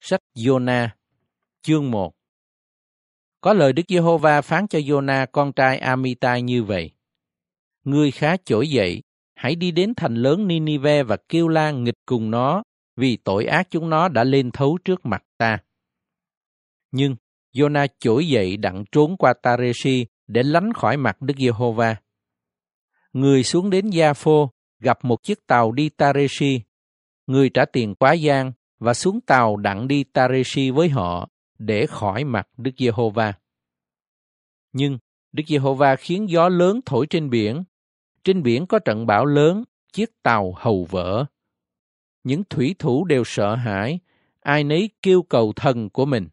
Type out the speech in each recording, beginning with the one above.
Sách Jonah, chương 1 Có lời Đức Giê-hô-va phán cho Jonah con trai Amitai như vậy. Ngươi khá trỗi dậy, hãy đi đến thành lớn Ninive và kêu la nghịch cùng nó, vì tội ác chúng nó đã lên thấu trước mặt ta. Nhưng Jonah trỗi dậy đặng trốn qua Tareshi để lánh khỏi mặt Đức Giê-hô-va. Người xuống đến Gia Phô, gặp một chiếc tàu đi Tareshi. Người trả tiền quá gian và xuống tàu đặng đi Tareshi với họ để khỏi mặt Đức Giê-hô-va. Nhưng Đức Giê-hô-va khiến gió lớn thổi trên biển. Trên biển có trận bão lớn, chiếc tàu hầu vỡ. Những thủy thủ đều sợ hãi, ai nấy kêu cầu thần của mình.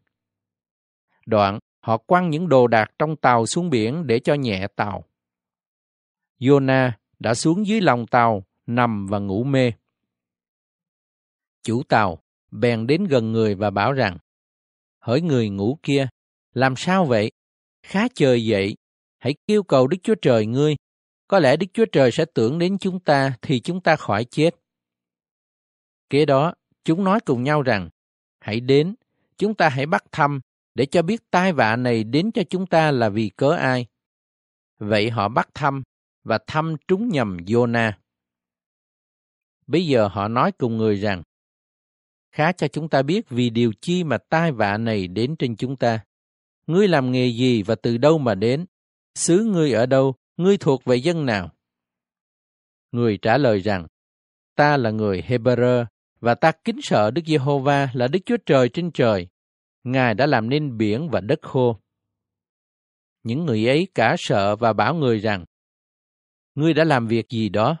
Đoạn, họ quăng những đồ đạc trong tàu xuống biển để cho nhẹ tàu. Jonah đã xuống dưới lòng tàu, nằm và ngủ mê. Chủ tàu bèn đến gần người và bảo rằng, Hỡi người ngủ kia, làm sao vậy? Khá trời dậy, hãy kêu cầu Đức Chúa Trời ngươi. Có lẽ Đức Chúa Trời sẽ tưởng đến chúng ta thì chúng ta khỏi chết. Kế đó, chúng nói cùng nhau rằng, hãy đến, chúng ta hãy bắt thăm để cho biết tai vạ này đến cho chúng ta là vì cớ ai. Vậy họ bắt thăm và thăm trúng nhầm Jonah. Bây giờ họ nói cùng người rằng, khá cho chúng ta biết vì điều chi mà tai vạ này đến trên chúng ta. Ngươi làm nghề gì và từ đâu mà đến? Xứ ngươi ở đâu? Ngươi thuộc về dân nào? Người trả lời rằng, ta là người Hebrew và ta kính sợ Đức Giê-hô-va là Đức Chúa Trời trên trời. Ngài đã làm nên biển và đất khô. Những người ấy cả sợ và bảo người rằng, Ngươi đã làm việc gì đó?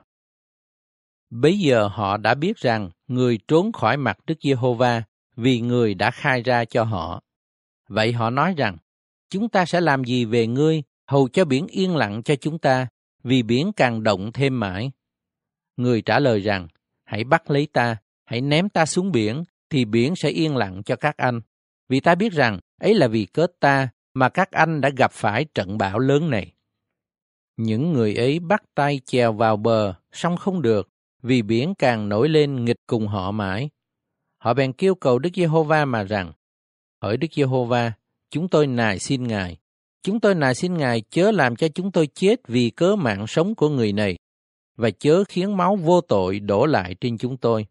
Bấy giờ họ đã biết rằng người trốn khỏi mặt Đức Giê-hô-va vì người đã khai ra cho họ. Vậy họ nói rằng, chúng ta sẽ làm gì về ngươi, hầu cho biển yên lặng cho chúng ta, vì biển càng động thêm mãi. Người trả lời rằng, hãy bắt lấy ta, hãy ném ta xuống biển, thì biển sẽ yên lặng cho các anh. Vì ta biết rằng, ấy là vì cớ ta mà các anh đã gặp phải trận bão lớn này. Những người ấy bắt tay chèo vào bờ, song không được, vì biển càng nổi lên nghịch cùng họ mãi. Họ bèn kêu cầu Đức Giê-hô-va mà rằng, Hỡi Đức Giê-hô-va, chúng tôi nài xin Ngài, chúng tôi nài xin Ngài chớ làm cho chúng tôi chết vì cớ mạng sống của người này, và chớ khiến máu vô tội đổ lại trên chúng tôi.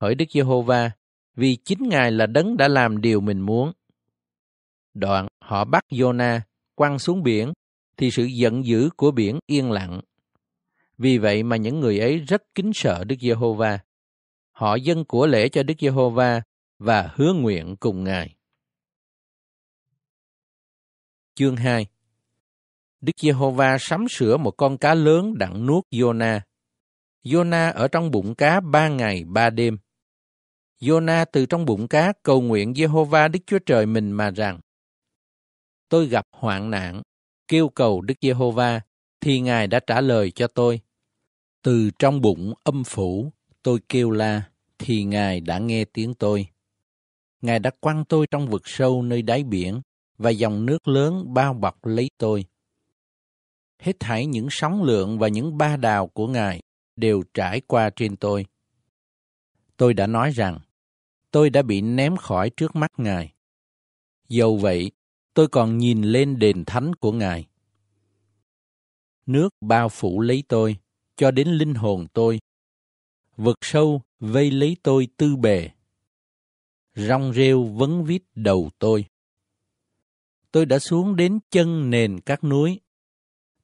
Hỡi Đức Giê-hô-va, vì chính Ngài là đấng đã làm điều mình muốn. Đoạn họ bắt Jonah quăng xuống biển, thì sự giận dữ của biển yên lặng vì vậy mà những người ấy rất kính sợ Đức Giê-hô-va. Họ dâng của lễ cho Đức Giê-hô-va và hứa nguyện cùng Ngài. Chương 2 Đức Giê-hô-va sắm sửa một con cá lớn đặng nuốt Jonah. Jonah ở trong bụng cá ba ngày ba đêm. Jonah từ trong bụng cá cầu nguyện Giê-hô-va Đức Chúa Trời mình mà rằng Tôi gặp hoạn nạn, kêu cầu Đức Giê-hô-va, thì Ngài đã trả lời cho tôi. Từ trong bụng âm phủ, tôi kêu la, thì Ngài đã nghe tiếng tôi. Ngài đã quăng tôi trong vực sâu nơi đáy biển, và dòng nước lớn bao bọc lấy tôi. Hết thảy những sóng lượng và những ba đào của Ngài đều trải qua trên tôi. Tôi đã nói rằng, tôi đã bị ném khỏi trước mắt Ngài. Dầu vậy, tôi còn nhìn lên đền thánh của Ngài. Nước bao phủ lấy tôi, cho đến linh hồn tôi. Vực sâu vây lấy tôi tư bề. Rong rêu vấn vít đầu tôi. Tôi đã xuống đến chân nền các núi.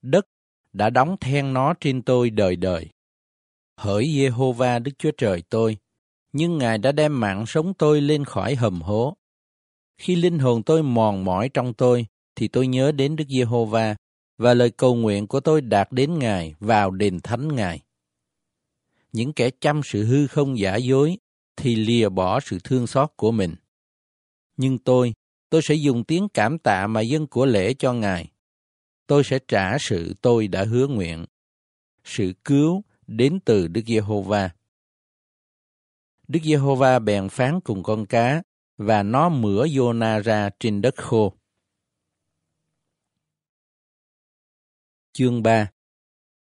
Đất đã đóng then nó trên tôi đời đời. Hỡi Giê-hô-va Đức Chúa Trời tôi, nhưng Ngài đã đem mạng sống tôi lên khỏi hầm hố. Khi linh hồn tôi mòn mỏi trong tôi, thì tôi nhớ đến Đức Giê-hô-va và lời cầu nguyện của tôi đạt đến Ngài vào đền thánh Ngài. Những kẻ chăm sự hư không giả dối thì lìa bỏ sự thương xót của mình. Nhưng tôi, tôi sẽ dùng tiếng cảm tạ mà dân của lễ cho Ngài. Tôi sẽ trả sự tôi đã hứa nguyện. Sự cứu đến từ Đức Giê-hô-va. Đức Giê-hô-va bèn phán cùng con cá và nó mửa Jonah ra trên đất khô. Chương 3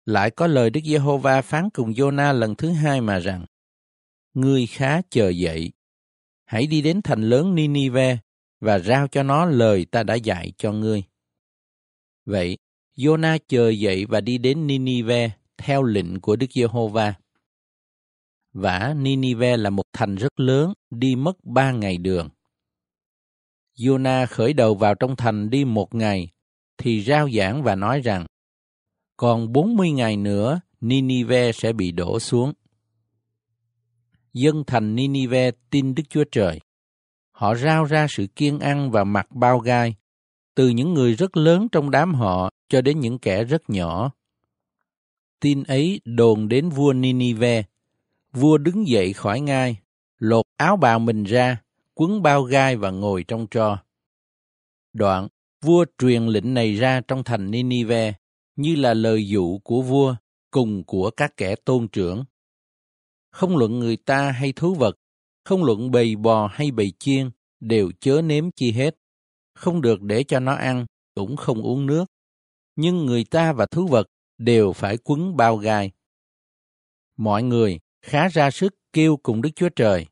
Lại có lời Đức Giê-hô-va phán cùng Giô-na lần thứ hai mà rằng, Ngươi khá chờ dậy, hãy đi đến thành lớn Ninive và rao cho nó lời ta đã dạy cho ngươi. Vậy, Jonah chờ dậy và đi đến Ninive theo lệnh của Đức Giê-hô-va. Vả Ninive là một thành rất lớn, đi mất ba ngày đường. Jonah khởi đầu vào trong thành đi một ngày, thì rao giảng và nói rằng, còn bốn mươi ngày nữa Ninive sẽ bị đổ xuống. Dân thành Ninive tin Đức Chúa Trời. Họ rao ra sự kiên ăn và mặc bao gai, từ những người rất lớn trong đám họ cho đến những kẻ rất nhỏ. Tin ấy đồn đến vua Ninive. Vua đứng dậy khỏi ngai, lột áo bào mình ra, quấn bao gai và ngồi trong tro. Đoạn, vua truyền lệnh này ra trong thành Ninive như là lời dụ của vua cùng của các kẻ tôn trưởng. Không luận người ta hay thú vật, không luận bầy bò hay bầy chiên, đều chớ nếm chi hết. Không được để cho nó ăn, cũng không uống nước. Nhưng người ta và thú vật đều phải quấn bao gai. Mọi người khá ra sức kêu cùng Đức Chúa Trời.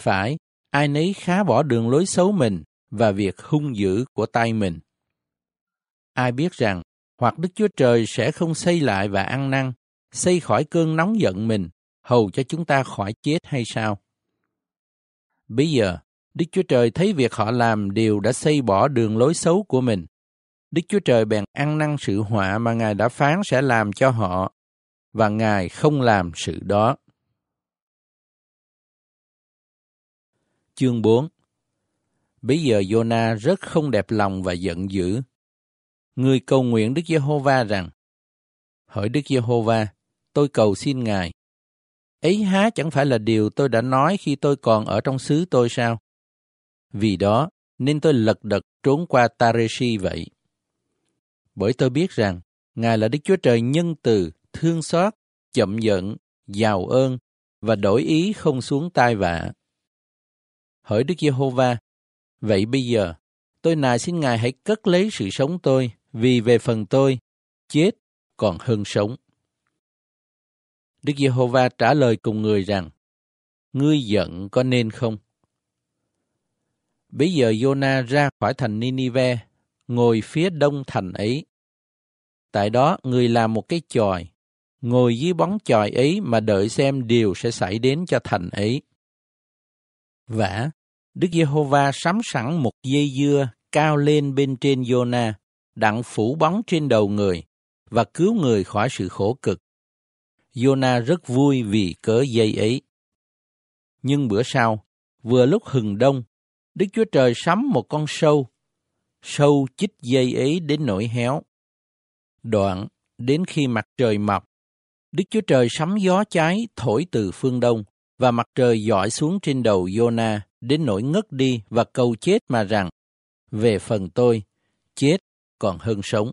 Phải, ai nấy khá bỏ đường lối xấu mình và việc hung dữ của tay mình. Ai biết rằng, hoặc Đức Chúa Trời sẽ không xây lại và ăn năn, xây khỏi cơn nóng giận mình, hầu cho chúng ta khỏi chết hay sao? Bây giờ, Đức Chúa Trời thấy việc họ làm đều đã xây bỏ đường lối xấu của mình. Đức Chúa Trời bèn ăn năn sự họa mà Ngài đã phán sẽ làm cho họ, và Ngài không làm sự đó. Chương 4 Bây giờ Jonah rất không đẹp lòng và giận dữ. Người cầu nguyện Đức Giê-hô-va rằng, Hỡi Đức Giê-hô-va, tôi cầu xin Ngài. Ấy há chẳng phải là điều tôi đã nói khi tôi còn ở trong xứ tôi sao? Vì đó, nên tôi lật đật trốn qua Tareshi vậy. Bởi tôi biết rằng, Ngài là Đức Chúa Trời nhân từ, thương xót, chậm giận, giàu ơn và đổi ý không xuống tai vạ. Hỡi Đức Giê-hô-va, vậy bây giờ, tôi nài xin Ngài hãy cất lấy sự sống tôi, vì về phần tôi, chết còn hơn sống. Đức Giê-hô-va trả lời cùng người rằng, Ngươi giận có nên không? Bây giờ Jonah ra khỏi thành Ninive, ngồi phía đông thành ấy. Tại đó người làm một cái chòi, ngồi dưới bóng chòi ấy mà đợi xem điều sẽ xảy đến cho thành ấy. Vả, Đức Giê-hô-va sắm sẵn một dây dưa cao lên bên trên Jonah, đặng phủ bóng trên đầu người và cứu người khỏi sự khổ cực. Jonah rất vui vì cớ dây ấy. Nhưng bữa sau, vừa lúc hừng đông, Đức Chúa Trời sắm một con sâu. Sâu chích dây ấy đến nỗi héo. Đoạn, đến khi mặt trời mọc, Đức Chúa Trời sắm gió cháy thổi từ phương đông và mặt trời dọi xuống trên đầu Jonah đến nỗi ngất đi và cầu chết mà rằng, về phần tôi, chết còn hơn sống.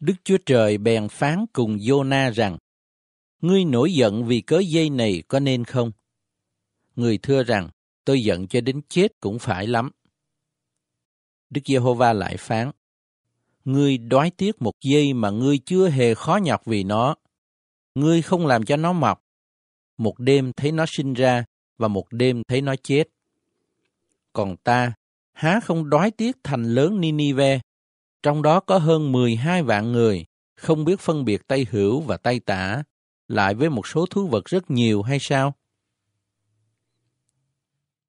Đức Chúa Trời bèn phán cùng Jonah rằng, Ngươi nổi giận vì cớ dây này có nên không? Người thưa rằng, tôi giận cho đến chết cũng phải lắm. Đức Giê-hô-va lại phán, Ngươi đoái tiếc một dây mà ngươi chưa hề khó nhọc vì nó. Ngươi không làm cho nó mọc. Một đêm thấy nó sinh ra và một đêm thấy nó chết. Còn ta, há không đoái tiếc thành lớn Ninive, trong đó có hơn 12 vạn người, không biết phân biệt tay hữu và tay tả, lại với một số thú vật rất nhiều hay sao?